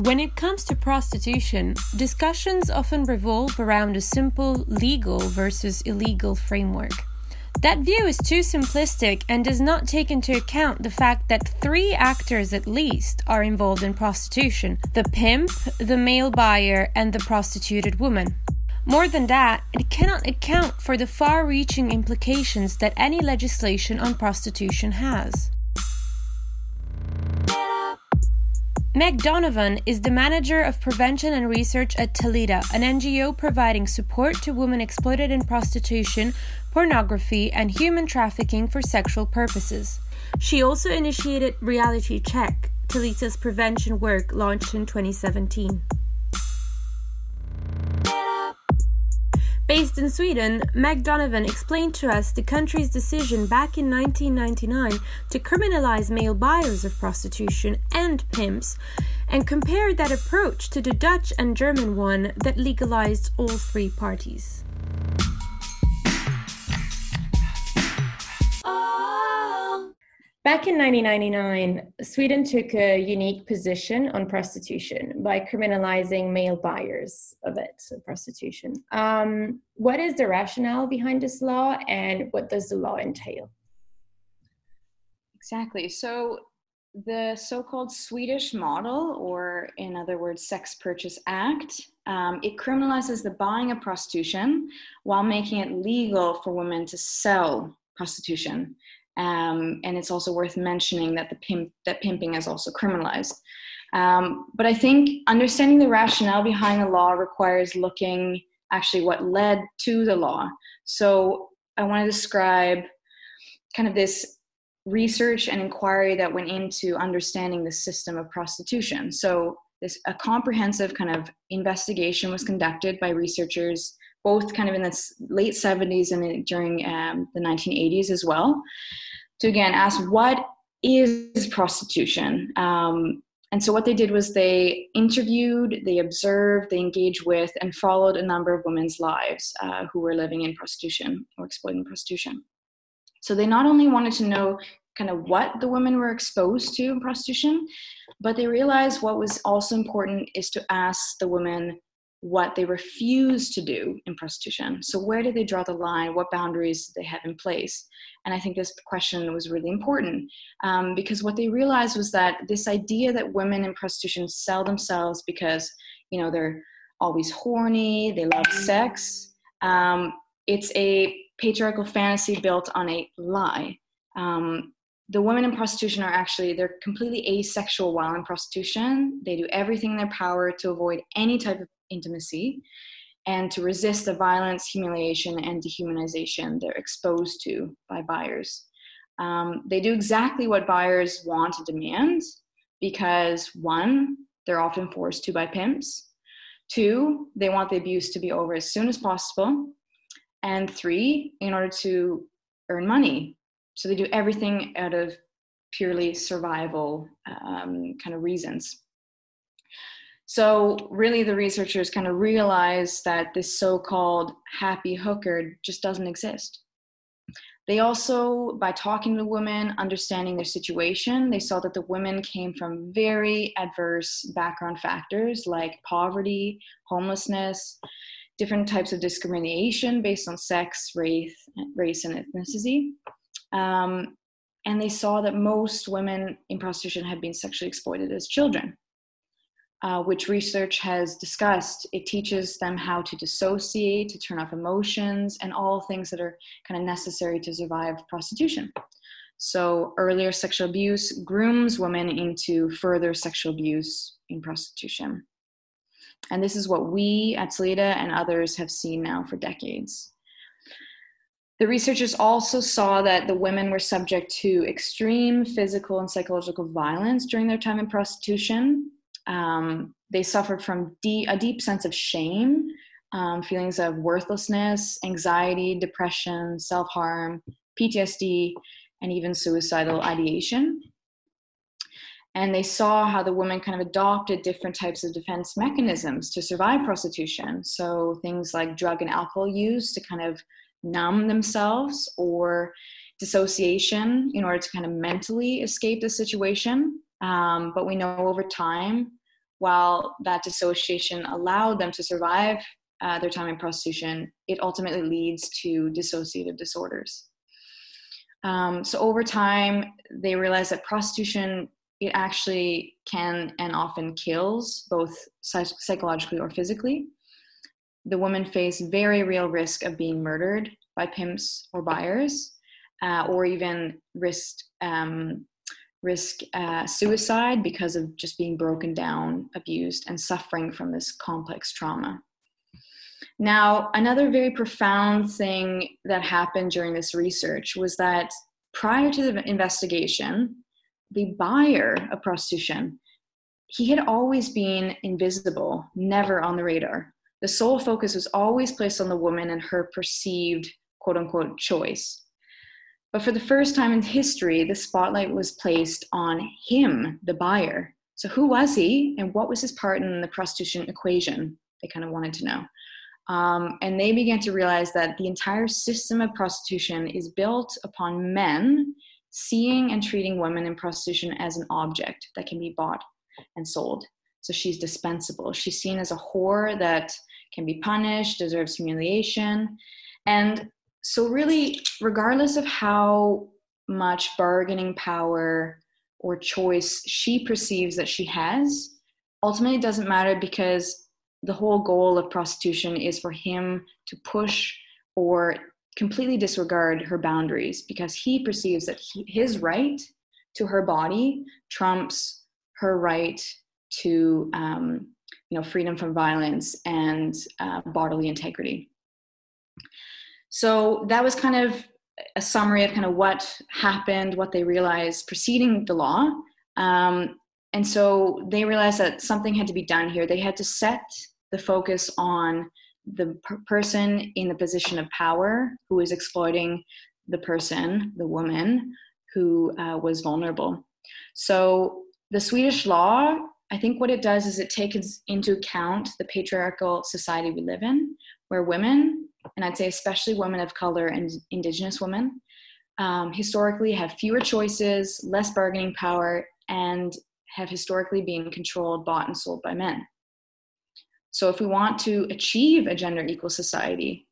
When it comes to prostitution, discussions often revolve around a simple legal versus illegal framework. That view is too simplistic and does not take into account the fact that three actors at least are involved in prostitution the pimp, the male buyer, and the prostituted woman. More than that, it cannot account for the far reaching implications that any legislation on prostitution has. Meg Donovan is the manager of prevention and research at Talita, an NGO providing support to women exploited in prostitution, pornography, and human trafficking for sexual purposes. She also initiated Reality Check, Talita's prevention work launched in 2017. Based in Sweden, Meg Donovan explained to us the country's decision back in 1999 to criminalize male buyers of prostitution and pimps, and compared that approach to the Dutch and German one that legalized all three parties. Oh. Back in 1999, Sweden took a unique position on prostitution by criminalizing male buyers of it, prostitution. Um, what is the rationale behind this law and what does the law entail? Exactly. So, the so called Swedish model, or in other words, Sex Purchase Act, um, it criminalizes the buying of prostitution while making it legal for women to sell prostitution. Um, and it's also worth mentioning that the pimp that pimping is also criminalized. Um, but I think understanding the rationale behind the law requires looking actually what led to the law. So I want to describe kind of this research and inquiry that went into understanding the system of prostitution. So this a comprehensive kind of investigation was conducted by researchers both kind of in the late 70s and during um, the 1980s as well to again ask what is prostitution? Um, and so what they did was they interviewed they observed they engaged with and followed a number of women's lives uh, who were living in prostitution or exploiting prostitution. So they not only wanted to know kind of what the women were exposed to in prostitution but they realized what was also important is to ask the women what they refuse to do in prostitution. So, where do they draw the line? What boundaries do they have in place? And I think this question was really important um, because what they realized was that this idea that women in prostitution sell themselves because, you know, they're always horny, they love sex, um, it's a patriarchal fantasy built on a lie. Um, the women in prostitution are actually they're completely asexual while in prostitution they do everything in their power to avoid any type of intimacy and to resist the violence, humiliation, and dehumanization they're exposed to by buyers. Um, they do exactly what buyers want and demand because one, they're often forced to by pimps. Two, they want the abuse to be over as soon as possible. And three, in order to earn money. So they do everything out of purely survival um, kind of reasons. So, really, the researchers kind of realized that this so called happy hooker just doesn't exist. They also, by talking to women, understanding their situation, they saw that the women came from very adverse background factors like poverty, homelessness, different types of discrimination based on sex, race, race and ethnicity. Um, and they saw that most women in prostitution had been sexually exploited as children uh, which research has discussed, it teaches them how to dissociate, to turn off emotions, and all things that are kind of necessary to survive prostitution. So, earlier sexual abuse grooms women into further sexual abuse in prostitution. And this is what we at Talita and others have seen now for decades. The researchers also saw that the women were subject to extreme physical and psychological violence during their time in prostitution, um, they suffered from a deep sense of shame, um, feelings of worthlessness, anxiety, depression, self harm, PTSD, and even suicidal ideation. And they saw how the women kind of adopted different types of defense mechanisms to survive prostitution. So things like drug and alcohol use to kind of numb themselves, or dissociation in order to kind of mentally escape the situation. Um, but we know over time while that dissociation allowed them to survive uh, their time in prostitution, it ultimately leads to dissociative disorders. Um, so over time, they realize that prostitution it actually can and often kills both psychologically or physically. The women face very real risk of being murdered by pimps or buyers, uh, or even risk um, risk uh, suicide because of just being broken down, abused, and suffering from this complex trauma. Now, another very profound thing that happened during this research was that prior to the investigation, the buyer of prostitution, he had always been invisible, never on the radar. The sole focus was always placed on the woman and her perceived quote unquote choice. But for the first time in history, the spotlight was placed on him, the buyer. So, who was he and what was his part in the prostitution equation? They kind of wanted to know. Um, and they began to realize that the entire system of prostitution is built upon men seeing and treating women in prostitution as an object that can be bought and sold. So she's dispensable. She's seen as a whore that can be punished, deserves humiliation. And so, really, regardless of how much bargaining power or choice she perceives that she has, ultimately it doesn't matter because the whole goal of prostitution is for him to push or completely disregard her boundaries because he perceives that he, his right to her body trumps her right to um, you know freedom from violence and uh, bodily integrity so that was kind of a summary of kind of what happened what they realized preceding the law um, and so they realized that something had to be done here they had to set the focus on the per- person in the position of power who is exploiting the person, the woman, who uh, was vulnerable. So the Swedish law, I think what it does is it takes into account the patriarchal society we live in, where women, and I'd say especially women of color and indigenous women, um, historically have fewer choices, less bargaining power, and have historically been controlled, bought, and sold by men. So if we want to achieve a gender equal society,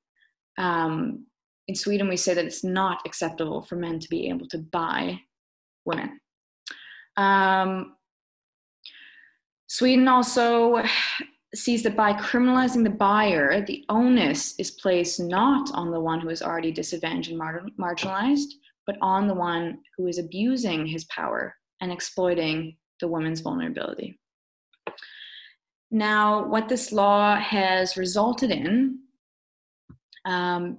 um, in Sweden we say that it's not acceptable for men to be able to buy women. Um, Sweden also sees that by criminalizing the buyer, the onus is placed not on the one who is already disadvantaged and mar- marginalized, but on the one who is abusing his power and exploiting the woman's vulnerability. Now, what this law has resulted in, um,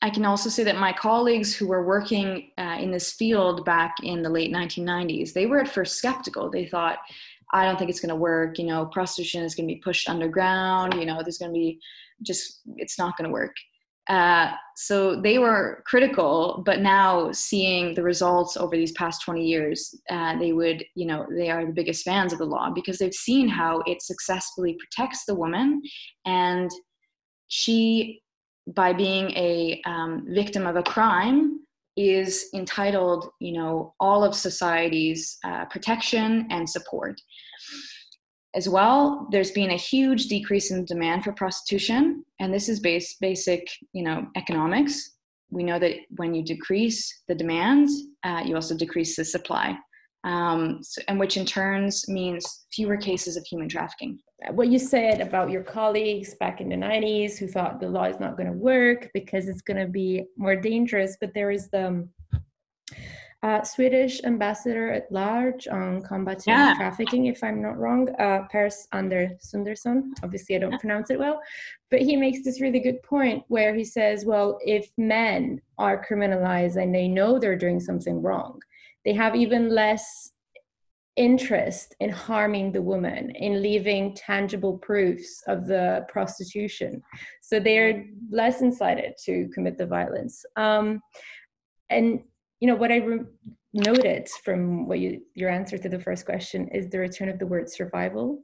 I can also say that my colleagues who were working uh, in this field back in the late 1990s, they were at first skeptical. They thought, I don't think it's going to work. You know, prostitution is going to be pushed underground. You know, there's going to be just, it's not going to work. Uh, so they were critical, but now seeing the results over these past 20 years, uh, they would, you know, they are the biggest fans of the law because they've seen how it successfully protects the woman. And she, by being a um, victim of a crime, is entitled, you know, all of society's uh, protection and support. As well, there's been a huge decrease in demand for prostitution, and this is base, basic, you know, economics. We know that when you decrease the demand, uh, you also decrease the supply, um, so, and which in turns means fewer cases of human trafficking. What you said about your colleagues back in the 90s who thought the law is not going to work because it's going to be more dangerous, but there is the uh, Swedish ambassador at large on combating yeah. trafficking, if I'm not wrong, uh, Pers Ander Sundersson. Obviously, I don't yeah. pronounce it well, but he makes this really good point where he says, well, if men are criminalized and they know they're doing something wrong, they have even less interest in harming the woman in leaving tangible proofs of the prostitution so they're less incited to commit the violence um, and you know what I re- noted from what you, your answer to the first question is the return of the word survival.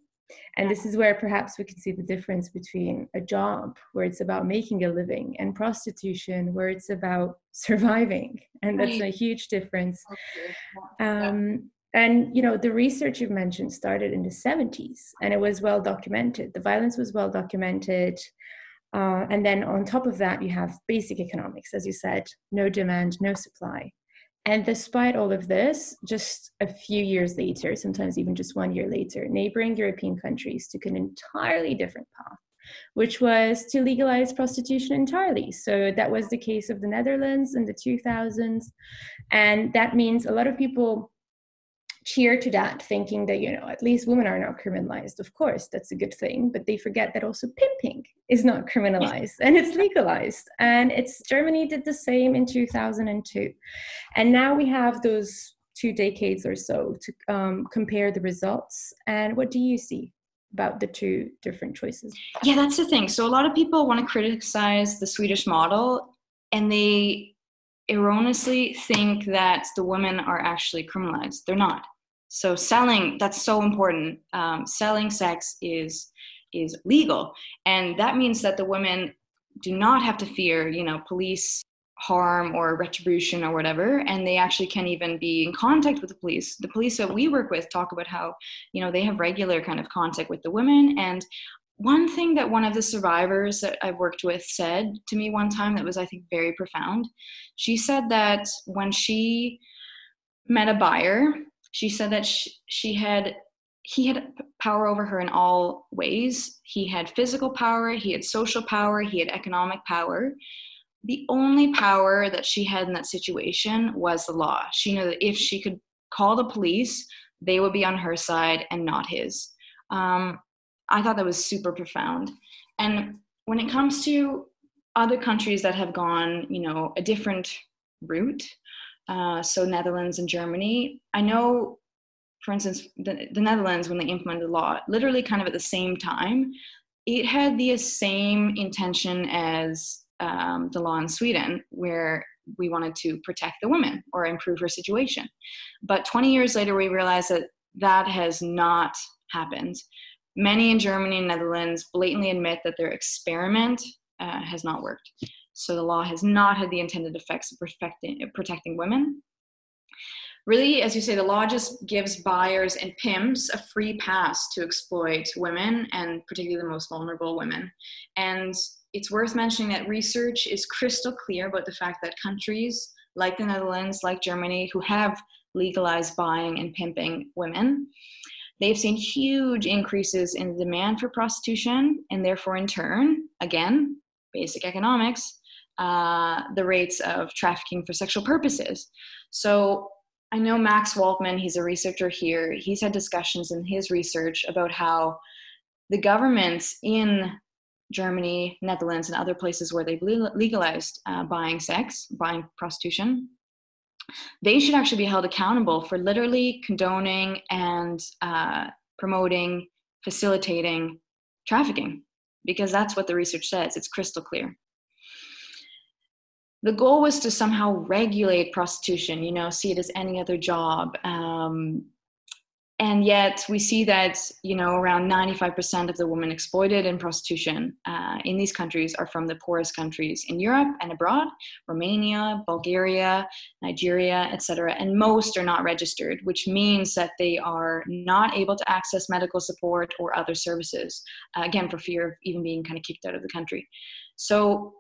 And this is where perhaps we can see the difference between a job where it's about making a living and prostitution where it's about surviving. And that's a huge difference. Um, and you know the research you've mentioned started in the 70s and it was well documented. The violence was well documented. Uh, and then on top of that you have basic economics as you said no demand no supply and despite all of this just a few years later sometimes even just one year later neighboring european countries took an entirely different path which was to legalize prostitution entirely. So that was the case of the Netherlands in the 2000s. And that means a lot of people cheer to that, thinking that, you know, at least women are not criminalized. Of course, that's a good thing, but they forget that also pimping is not criminalized and it's legalized. And it's Germany did the same in 2002. And now we have those two decades or so to um, compare the results. And what do you see? about the two different choices? Yeah, that's the thing. So a lot of people want to criticize the Swedish model and they erroneously think that the women are actually criminalized. They're not so selling that's so important. Um, selling sex is is legal. And that means that the women do not have to fear you know police harm or retribution or whatever. And they actually can even be in contact with the police. The police that we work with talk about how you know they have regular kind of contact with the women. And one thing that one of the survivors that I've worked with said to me one time that was, I think, very profound. She said that when she met a buyer she said that she, she had he had power over her in all ways. He had physical power, he had social power, he had economic power. The only power that she had in that situation was the law. She knew that if she could call the police, they would be on her side and not his. Um, I thought that was super profound. And when it comes to other countries that have gone, you know, a different route, uh, so Netherlands and Germany. I know, for instance, the, the Netherlands, when they implemented the law, literally kind of at the same time, it had the same intention as um, the law in Sweden, where we wanted to protect the woman or improve her situation. But 20 years later, we realized that that has not happened. Many in Germany and Netherlands blatantly admit that their experiment uh, has not worked. So the law has not had the intended effects of protecting, protecting women. Really, as you say, the law just gives buyers and pimps a free pass to exploit women and particularly the most vulnerable women. And it's worth mentioning that research is crystal clear about the fact that countries like the Netherlands, like Germany, who have legalized buying and pimping women, they've seen huge increases in the demand for prostitution, and therefore, in turn, again, basic economics, uh, the rates of trafficking for sexual purposes. So I know Max Waltman, he's a researcher here, he's had discussions in his research about how the governments in Germany, Netherlands, and other places where they've legalized uh, buying sex, buying prostitution, they should actually be held accountable for literally condoning and uh, promoting, facilitating trafficking, because that's what the research says. It's crystal clear the goal was to somehow regulate prostitution you know see it as any other job um, and yet we see that you know around 95% of the women exploited in prostitution uh, in these countries are from the poorest countries in europe and abroad romania bulgaria nigeria etc and most are not registered which means that they are not able to access medical support or other services uh, again for fear of even being kind of kicked out of the country. So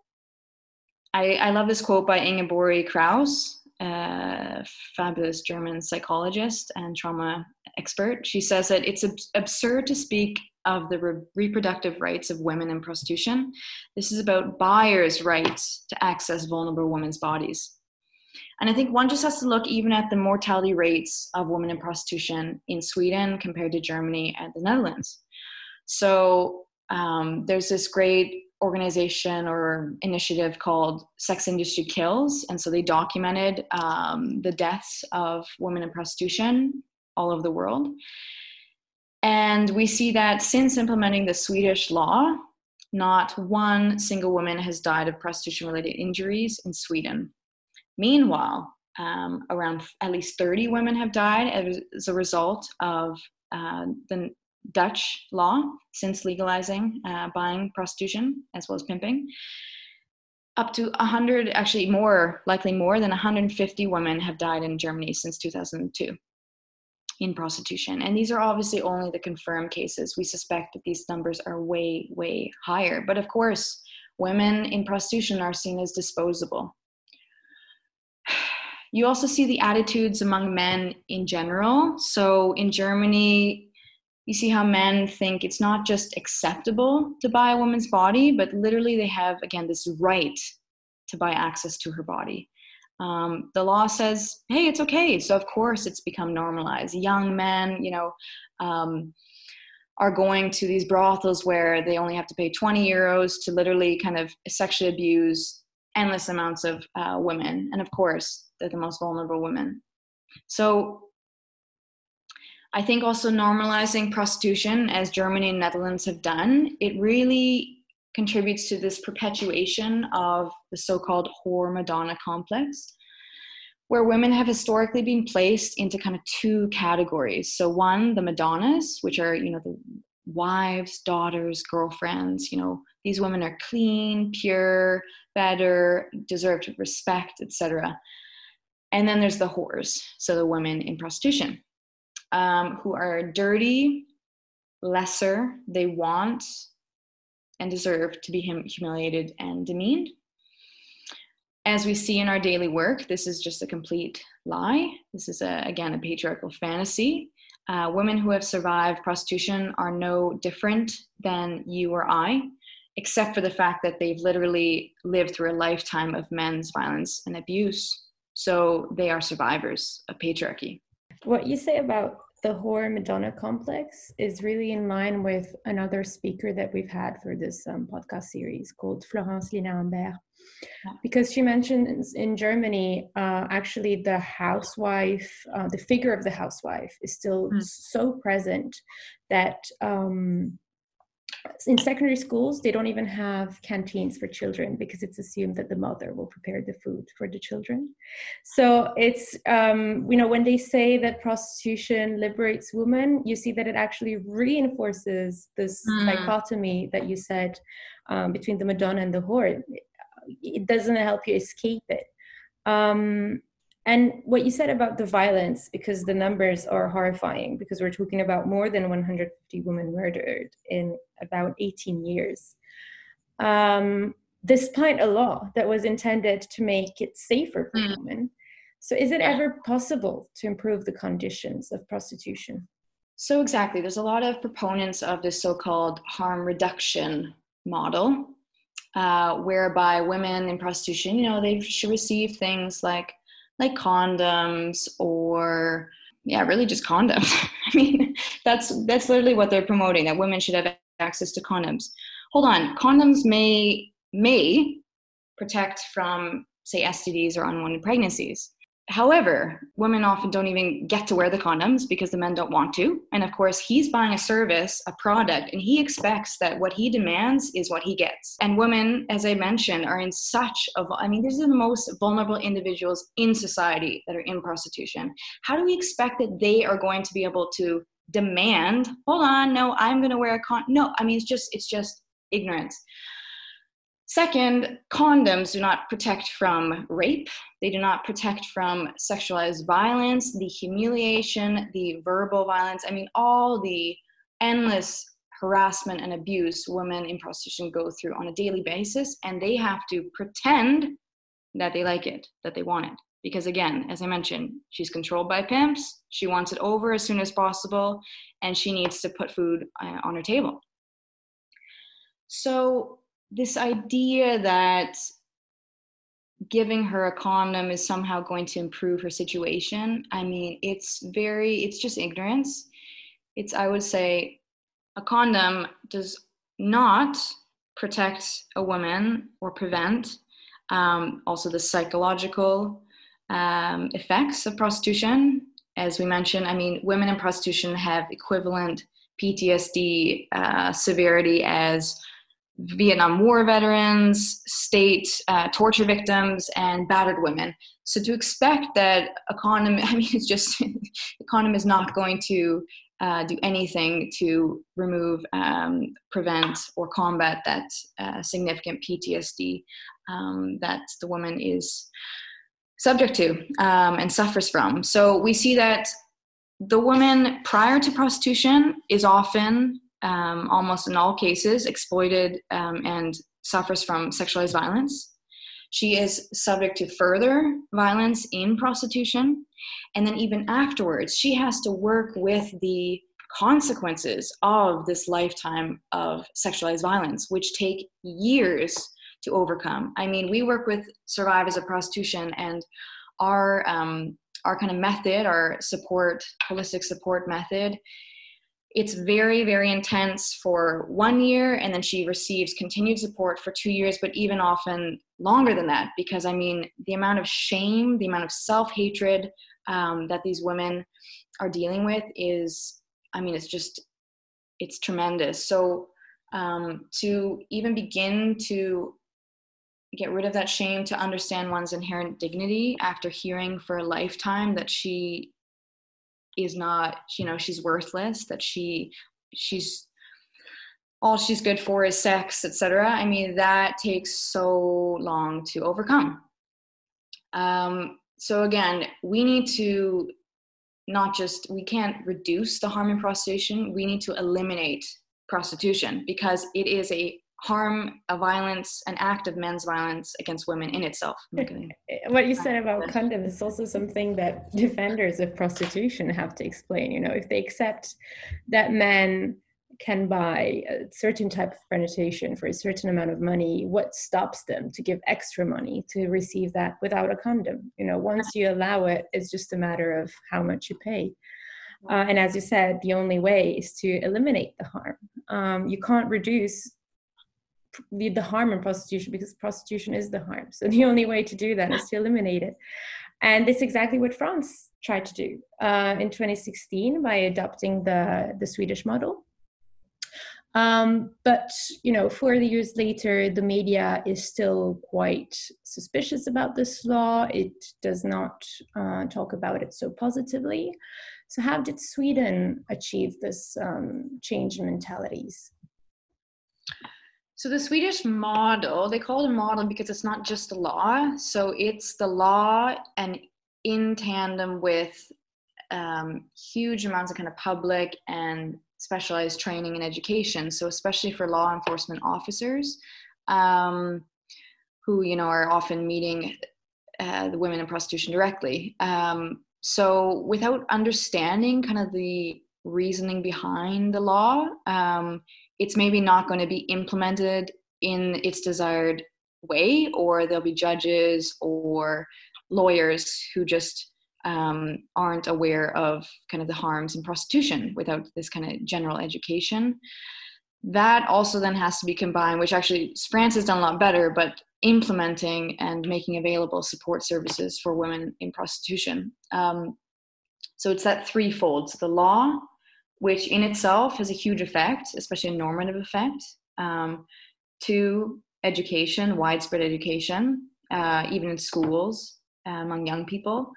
I, I love this quote by Ingeborg Kraus, a fabulous German psychologist and trauma expert. She says that it's ab- absurd to speak of the re- reproductive rights of women in prostitution. This is about buyers' rights to access vulnerable women's bodies. And I think one just has to look even at the mortality rates of women in prostitution in Sweden compared to Germany and the Netherlands. So um, there's this great organization or initiative called Sex Industry Kills. And so they documented um, the deaths of women in prostitution all over the world. And we see that since implementing the Swedish law, not one single woman has died of prostitution related injuries in Sweden. Meanwhile, um, around at least 30 women have died as a result of uh, the Dutch law since legalizing uh, buying prostitution as well as pimping. Up to 100, actually more, likely more than 150 women have died in Germany since 2002. in prostitution. And these are obviously only the confirmed cases. We suspect that these numbers are way, way higher. But of course, women in prostitution are seen as disposable. You also see the attitudes among men in general. So in Germany, you see how men think it's not just acceptable to buy a woman's body, but literally they have, again, this right to buy access to her body. Um, the law says, hey, it's okay. So, of course, it's become normalized. Young men, you know, um, are going to these brothels where they only have to pay 20 euros to literally kind of sexually abuse endless amounts of uh, women. And of course, they're the most vulnerable women. So, I think also normalizing prostitution, as Germany and Netherlands have done, it really contributes to this perpetuation of the so-called whore madonna complex where women have historically been placed into kind of two categories. So one the madonnas which are you know the wives daughters girlfriends you know these women are clean pure better deserve respect etc and then there's the whores so the women in prostitution um, who are dirty lesser they want and deserve to be hum- humiliated and demeaned. As we see in our daily work, this is just a complete lie. This is, a, again, a patriarchal fantasy. Uh, women who have survived prostitution are no different than you or I, except for the fact that they've literally lived through a lifetime of men's violence and abuse. So they are survivors of patriarchy. What you say about the whore Madonna complex is really in line with another speaker that we've had for this um, podcast series called Florence Lina Humbert. Because she mentions in Germany, uh, actually, the housewife, uh, the figure of the housewife is still mm. so present that um, in secondary schools they don't even have canteens for children because it's assumed that the mother will prepare the food for the children. So it's um, you know when they say that prostitution liberates women you see that it actually reinforces this mm. dichotomy that you said um, between the madonna and the whore. It doesn't help you escape it. Um, and what you said about the violence, because the numbers are horrifying, because we're talking about more than 150 women murdered in about 18 years, um, despite a law that was intended to make it safer for mm. women. So, is it ever possible to improve the conditions of prostitution? So, exactly. There's a lot of proponents of this so called harm reduction model, uh, whereby women in prostitution, you know, they should receive things like like condoms or yeah really just condoms i mean that's that's literally what they're promoting that women should have access to condoms hold on condoms may may protect from say stds or unwanted pregnancies However, women often don't even get to wear the condoms because the men don't want to. And of course, he's buying a service, a product, and he expects that what he demands is what he gets. And women, as I mentioned, are in such a, I mean, these are the most vulnerable individuals in society that are in prostitution. How do we expect that they are going to be able to demand, hold on, no, I'm going to wear a con, no, I mean, it's just, it's just ignorance. Second, condoms do not protect from rape. They do not protect from sexualized violence, the humiliation, the verbal violence. I mean, all the endless harassment and abuse women in prostitution go through on a daily basis. And they have to pretend that they like it, that they want it. Because again, as I mentioned, she's controlled by pimps. She wants it over as soon as possible, and she needs to put food uh, on her table. So, this idea that giving her a condom is somehow going to improve her situation i mean it's very it's just ignorance it's i would say a condom does not protect a woman or prevent um, also the psychological um, effects of prostitution as we mentioned i mean women in prostitution have equivalent ptsd uh, severity as Vietnam War veterans, state uh, torture victims, and battered women. So to expect that economy, I mean, it's just economy is not going to uh, do anything to remove, um, prevent, or combat that uh, significant PTSD um, that the woman is subject to um, and suffers from. So we see that the woman prior to prostitution is often, um, almost in all cases, exploited um, and suffers from sexualized violence. She is subject to further violence in prostitution. And then, even afterwards, she has to work with the consequences of this lifetime of sexualized violence, which take years to overcome. I mean, we work with survivors of prostitution, and our um, our kind of method, our support, holistic support method, it's very very intense for one year, and then she receives continued support for two years, but even often longer than that, because I mean, the amount of shame, the amount of self hatred um, that these women are dealing with is, I mean, it's just it's tremendous. So um, to even begin to get rid of that shame to understand one's inherent dignity after hearing for a lifetime that she is not you know she's worthless that she she's all she's good for is sex etc i mean that takes so long to overcome. Um, so again we need to not just we can't reduce the harm in prostitution we need to eliminate prostitution because it is a harm, a violence, an act of men's violence against women in itself. what you said about condoms is also something that defenders of prostitution have to explain. You know, if they accept that men can buy a certain type of penetration for a certain amount of money, what stops them to give extra money to receive that without a condom? You know, once you allow it, it's just a matter of how much you pay. Uh, and as you said, the only way is to eliminate the harm. Um, you can't reduce the, the harm in prostitution because prostitution is the harm. So the only way to do that is to eliminate it. And that's exactly what France tried to do uh, in 2016 by adopting the, the Swedish model. Um, but you know, 40 years later, the media is still quite suspicious about this law. It does not uh, talk about it so positively. So, how did Sweden achieve this um, change in mentalities? So the Swedish model, they call it a model because it's not just a law. So it's the law and in tandem with um, huge amounts of kind of public and specialized training and education. So especially for law enforcement officers um, who, you know, are often meeting uh, the women in prostitution directly. Um, so without understanding kind of the reasoning behind the law, um, it's maybe not going to be implemented in its desired way, or there'll be judges or lawyers who just um, aren't aware of kind of the harms in prostitution without this kind of general education. That also then has to be combined, which actually France has done a lot better, but implementing and making available support services for women in prostitution. Um, so it's that threefold: so the law, which in itself has a huge effect, especially a normative effect, um, to education, widespread education, uh, even in schools uh, among young people.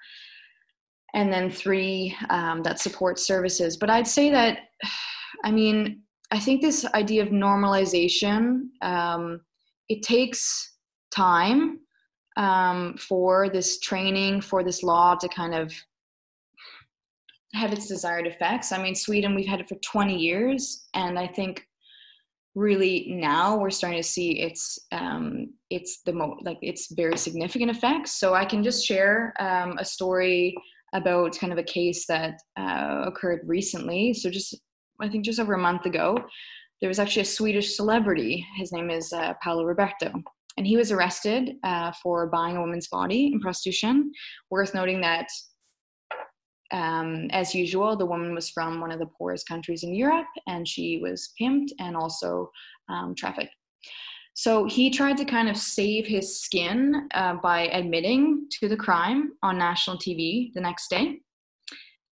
And then three, um, that support services. But I'd say that, I mean, I think this idea of normalization, um, it takes time um, for this training, for this law to kind of have its desired effects. I mean, Sweden, we've had it for 20 years, and I think really now we're starting to see its um, it's the mo like it's very significant effects. So I can just share um, a story about kind of a case that uh, occurred recently. So just I think just over a month ago, there was actually a Swedish celebrity. His name is uh, Paolo Roberto. And he was arrested uh, for buying a woman's body in prostitution. Worth noting that um, as usual, the woman was from one of the poorest countries in Europe and she was pimped and also um, trafficked. So he tried to kind of save his skin uh, by admitting to the crime on national TV the next day.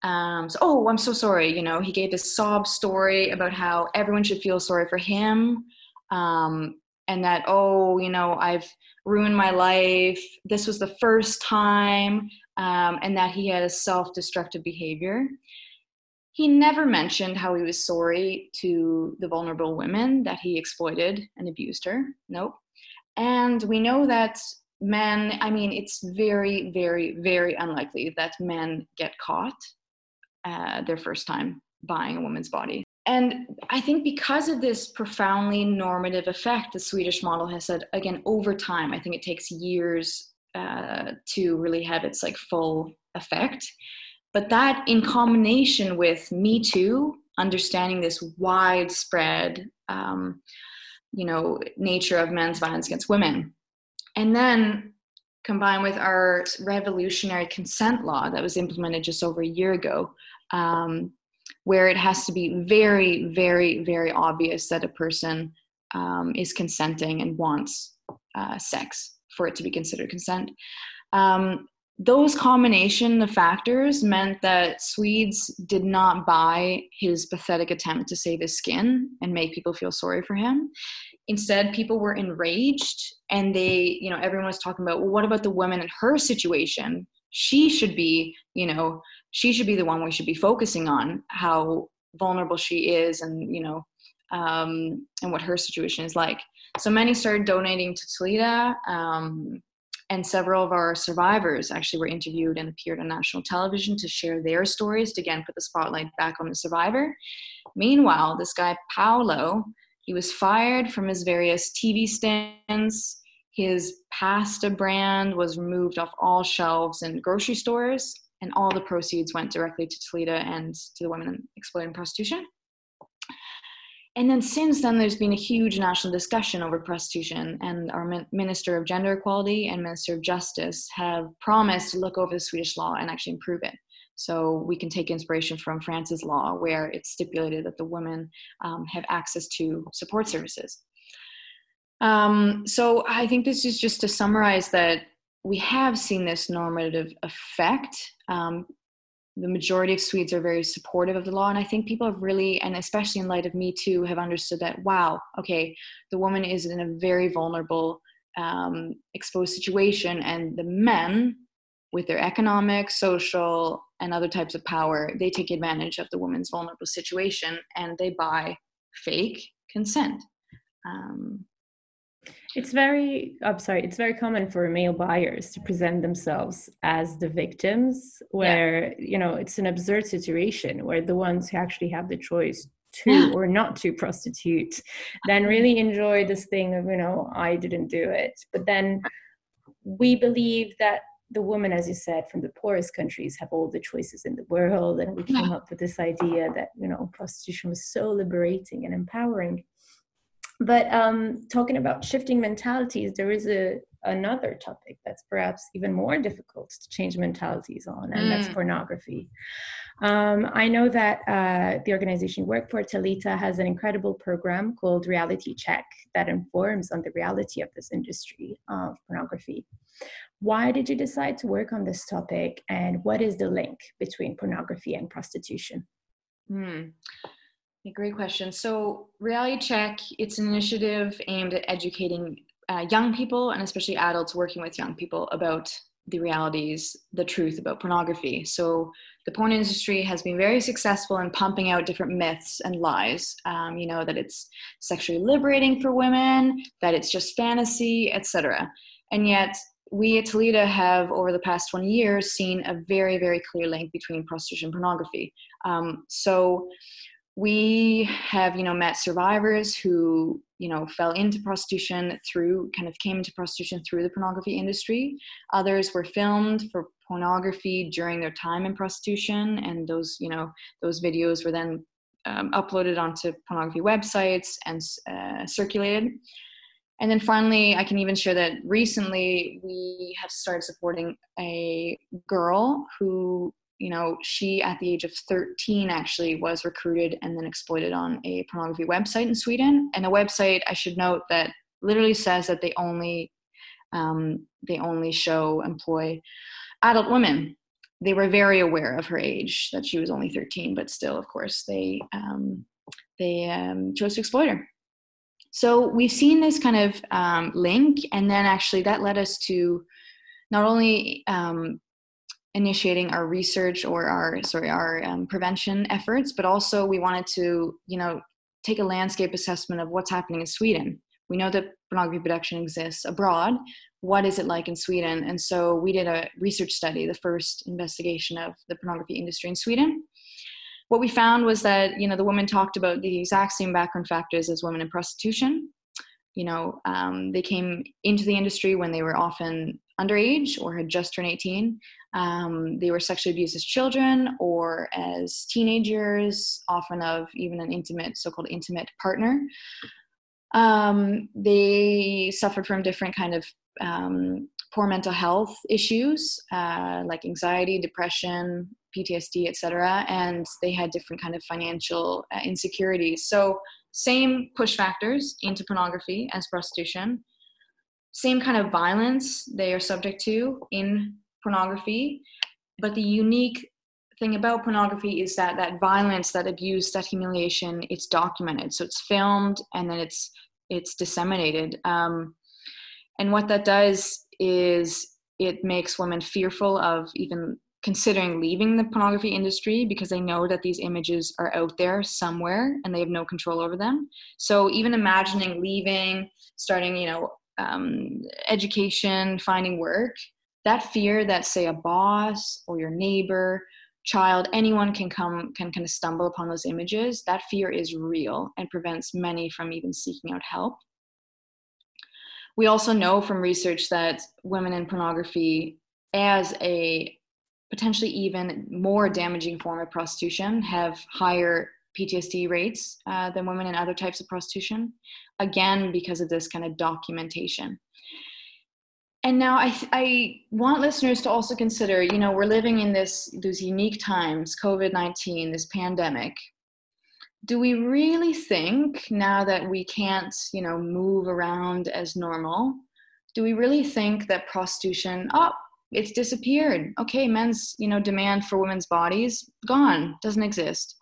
Um, so, oh, I'm so sorry. You know, he gave this sob story about how everyone should feel sorry for him. Um, and that, oh, you know, I've ruined my life. This was the first time um, and that he had a self destructive behavior. He never mentioned how he was sorry to the vulnerable women that he exploited and abused her. Nope. And we know that men, I mean, it's very, very, very unlikely that men get caught uh, their first time buying a woman's body. And I think because of this profoundly normative effect, the Swedish model has said, again, over time, I think it takes years uh, to really have its like full effect. But that in combination with Me Too, understanding this widespread, um, you know, nature of men's violence against women, and then combined with our revolutionary consent law that was implemented just over a year ago, um, where it has to be very, very, very obvious that a person um, is consenting and wants uh, sex for it to be considered consent. Um, those combination of factors meant that Swedes did not buy his pathetic attempt to save his skin and make people feel sorry for him. Instead, people were enraged and they, you know, everyone was talking about, well, what about the woman in her situation? She should be, you know, she should be the one we should be focusing on how vulnerable she is and you know um, and what her situation is like so many started donating to talita um, and several of our survivors actually were interviewed and appeared on national television to share their stories to again put the spotlight back on the survivor meanwhile this guy paolo he was fired from his various tv stands his pasta brand was removed off all shelves in grocery stores and all the proceeds went directly to Talita and to the women exploited in prostitution. And then since then, there's been a huge national discussion over prostitution, and our Minister of Gender Equality and Minister of Justice have promised to look over the Swedish law and actually improve it. So we can take inspiration from France's law, where it's stipulated that the women um, have access to support services. Um, so I think this is just to summarize that we have seen this normative effect. Um, the majority of Swedes are very supportive of the law, and I think people have really, and especially in light of Me Too, have understood that wow, okay, the woman is in a very vulnerable, um, exposed situation, and the men, with their economic, social, and other types of power, they take advantage of the woman's vulnerable situation and they buy fake consent. Um, it's very, I'm sorry, it's very common for male buyers to present themselves as the victims, where, yeah. you know, it's an absurd situation where the ones who actually have the choice to or not to prostitute then really enjoy this thing of, you know, I didn't do it. But then we believe that the women, as you said, from the poorest countries have all the choices in the world. And we came up with this idea that, you know, prostitution was so liberating and empowering but um, talking about shifting mentalities, there is a another topic that's perhaps even more difficult to change mentalities on, and mm. that's pornography. Um, I know that uh, the organization you work for, Talita, has an incredible program called Reality Check that informs on the reality of this industry of pornography. Why did you decide to work on this topic, and what is the link between pornography and prostitution? Mm. Great question. So, Reality Check, it's an initiative aimed at educating uh, young people and especially adults working with young people about the realities, the truth about pornography. So, the porn industry has been very successful in pumping out different myths and lies. Um, you know that it's sexually liberating for women, that it's just fantasy, etc. And yet, we at Talita have, over the past 20 years, seen a very, very clear link between prostitution and pornography. Um, so, we have you know met survivors who you know fell into prostitution through kind of came into prostitution through the pornography industry. Others were filmed for pornography during their time in prostitution and those you know those videos were then um, uploaded onto pornography websites and uh, circulated. And then finally i can even share that recently we have started supporting a girl who you know, she at the age of 13 actually was recruited and then exploited on a pornography website in Sweden. And the website, I should note that literally says that they only um, they only show employ adult women. They were very aware of her age, that she was only 13, but still, of course, they um, they um, chose to exploit her. So we've seen this kind of um, link, and then actually that led us to not only um, initiating our research or our sorry our um, prevention efforts but also we wanted to you know take a landscape assessment of what's happening in sweden. We know that pornography production exists abroad. What is it like in sweden? And so we did a research study the first investigation of the pornography industry in sweden. What we found was that you know the women talked about the exact same background factors as women in prostitution. You know um, they came into the industry when they were often underage or had just turned 18 um, they were sexually abused as children or as teenagers often of even an intimate so-called intimate partner. Um, they suffered from different kind of um, poor mental health issues uh, like anxiety depression ptsd etc and they had different kind of financial uh, insecurities. So same push factors into pornography as prostitution. Same kind of violence they are subject to in pornography but the unique thing about pornography is that that violence that abuse that humiliation it's documented. So it's filmed and then it's it's disseminated. Um, and what that does is it makes women fearful of even considering leaving the pornography industry because they know that these images are out there somewhere and they have no control over them. So even imagining leaving starting you know um, education finding work that fear that say a boss or your neighbor child anyone can come can kind of stumble upon those images that fear is real and prevents many from even seeking out help we also know from research that women in pornography as a potentially even more damaging form of prostitution have higher PTSD rates uh, than women in other types of prostitution, again, because of this kind of documentation. And now I, I want listeners to also consider, you know, we're living in this these unique times, COVID-19, this pandemic. Do we really think now that we can't, you know, move around as normal, do we really think that prostitution, oh, it's disappeared. Okay men's you know demand for women's bodies gone doesn't exist.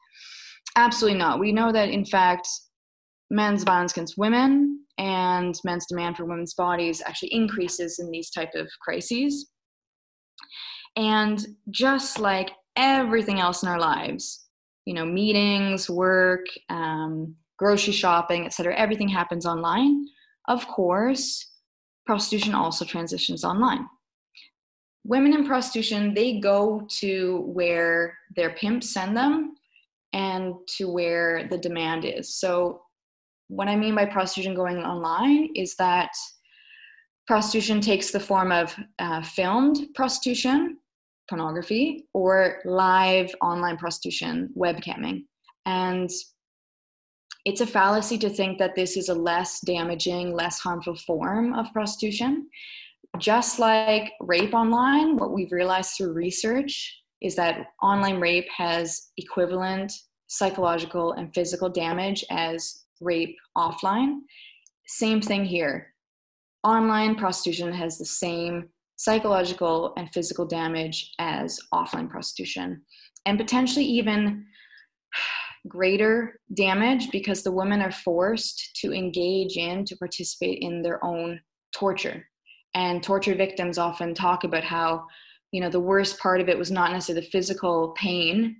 Absolutely not. We know that in fact men's violence against women and men's demand for women's bodies actually increases in these type of crises. And just like everything else in our lives you know meetings work um, grocery shopping etc everything happens online. Of course prostitution also transitions online. Women in prostitution they go to where their pimps send them and to where the demand is. So what i mean by prostitution going online is that prostitution takes the form of uh, filmed prostitution pornography or live online prostitution webcamming. And it's a fallacy to think that this is a less damaging less harmful form of prostitution. Just like rape online, what we've realized through research is that online rape has equivalent psychological and physical damage as rape offline. Same thing here. Online prostitution has the same psychological and physical damage as offline prostitution, and potentially even greater damage because the women are forced to engage in, to participate in their own torture and torture victims often talk about how you know the worst part of it was not necessarily the physical pain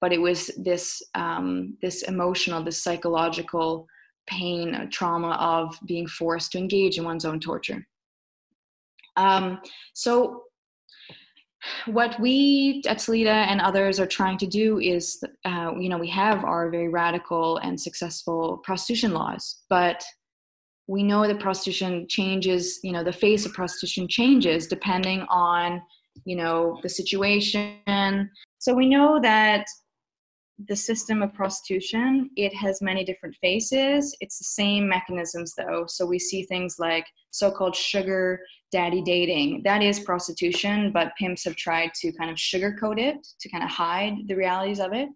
but it was this um, this emotional this psychological pain uh, trauma of being forced to engage in one's own torture. Um, so what we at Talita and others are trying to do is, uh, you know, we have our very radical and successful prostitution laws, but we know that prostitution changes you know the face of prostitution changes depending on you know the situation. So we know that the system of prostitution it has many different faces it's the same mechanisms though so we see things like so-called sugar daddy dating that is prostitution but pimps have tried to kind of sugarcoat it to kind of hide the realities of it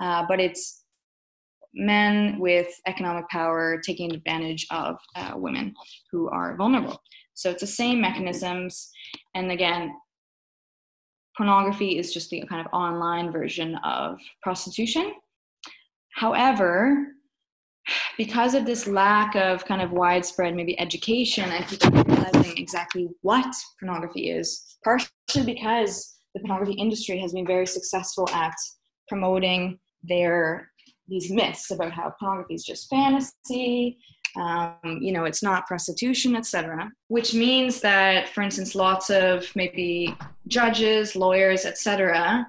uh, but it's men with economic power taking advantage of uh, women who are vulnerable. So it's the same mechanisms. And again, pornography is just the kind of online version of prostitution. However, because of this lack of kind of widespread maybe education and people realizing exactly what pornography is, partially because the pornography industry has been very successful at promoting their these myths about how pornography is just fantasy um, you know it's not prostitution etc which means that for instance lots of maybe judges lawyers etc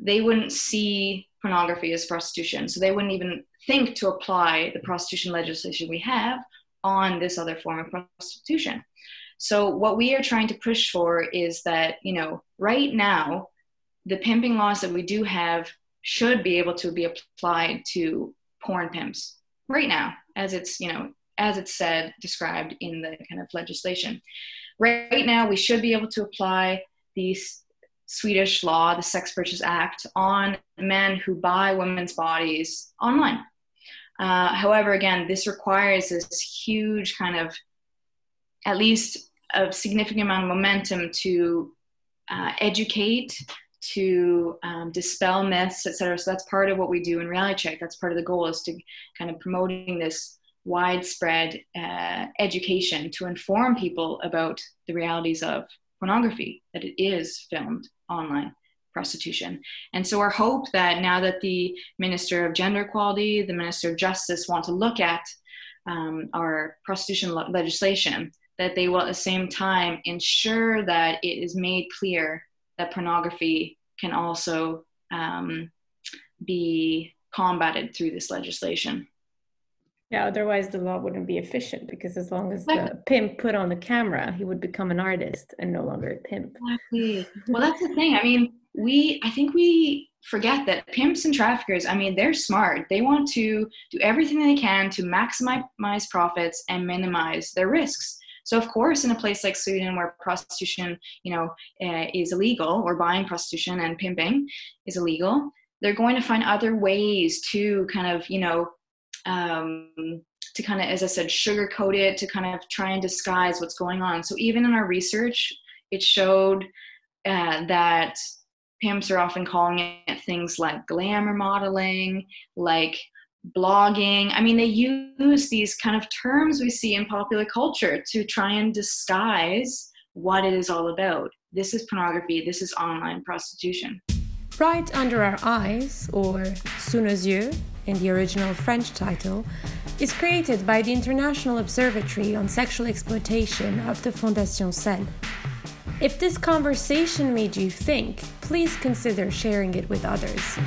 they wouldn't see pornography as prostitution. So they wouldn't even think to apply the prostitution legislation we have on this other form of prostitution. So what we are trying to push for is that, you know, right now, the pimping laws that we do have should be able to be applied to porn pimps right now, as it's, you know, as it's said, described in the kind of legislation. Right, now, we should be able to apply the Swedish law, the Sex Purchase Act, on men who buy women's bodies online. Uh, however, again, this requires this huge kind of, at least a significant amount of momentum to uh, educate, to um, dispel myths, etc. So that's part of what we do in Reality Check. That's part of the goal is to kind of promoting this widespread uh, education to inform people about the realities of pornography, that it is filmed online prostitution. And so our hope that now that the Minister of Gender Equality, the Minister of Justice want to look at um, our prostitution le- legislation, that they will at the same time ensure that it is made clear that pornography can also um, be combated through this legislation. Yeah, otherwise the law wouldn't be efficient because as long as the pimp put on the camera, he would become an artist and no longer a pimp. Exactly. Well, that's the thing. I mean, we, I think we forget that pimps and traffickers, I mean, they're smart. They want to do everything they can to maximize profits and minimize their risks. So, of course, in a place like Sweden, where prostitution, you know, uh, is illegal, or buying prostitution and pimping is illegal, they're going to find other ways to kind of, you know, um, to kind of, as I said, sugarcoat it, to kind of try and disguise what's going on. So even in our research, it showed uh, that pimps are often calling it things like glamour modeling, like blogging. I mean, they use these kind of terms we see in popular culture to try and disguise what it is all about. This is pornography, this is online prostitution. Right Under Our Eyes, or Sous nos yeux in the original French title, is created by the International Observatory on Sexual Exploitation of the Fondation Scelles. If this conversation made you think, please consider sharing it with others.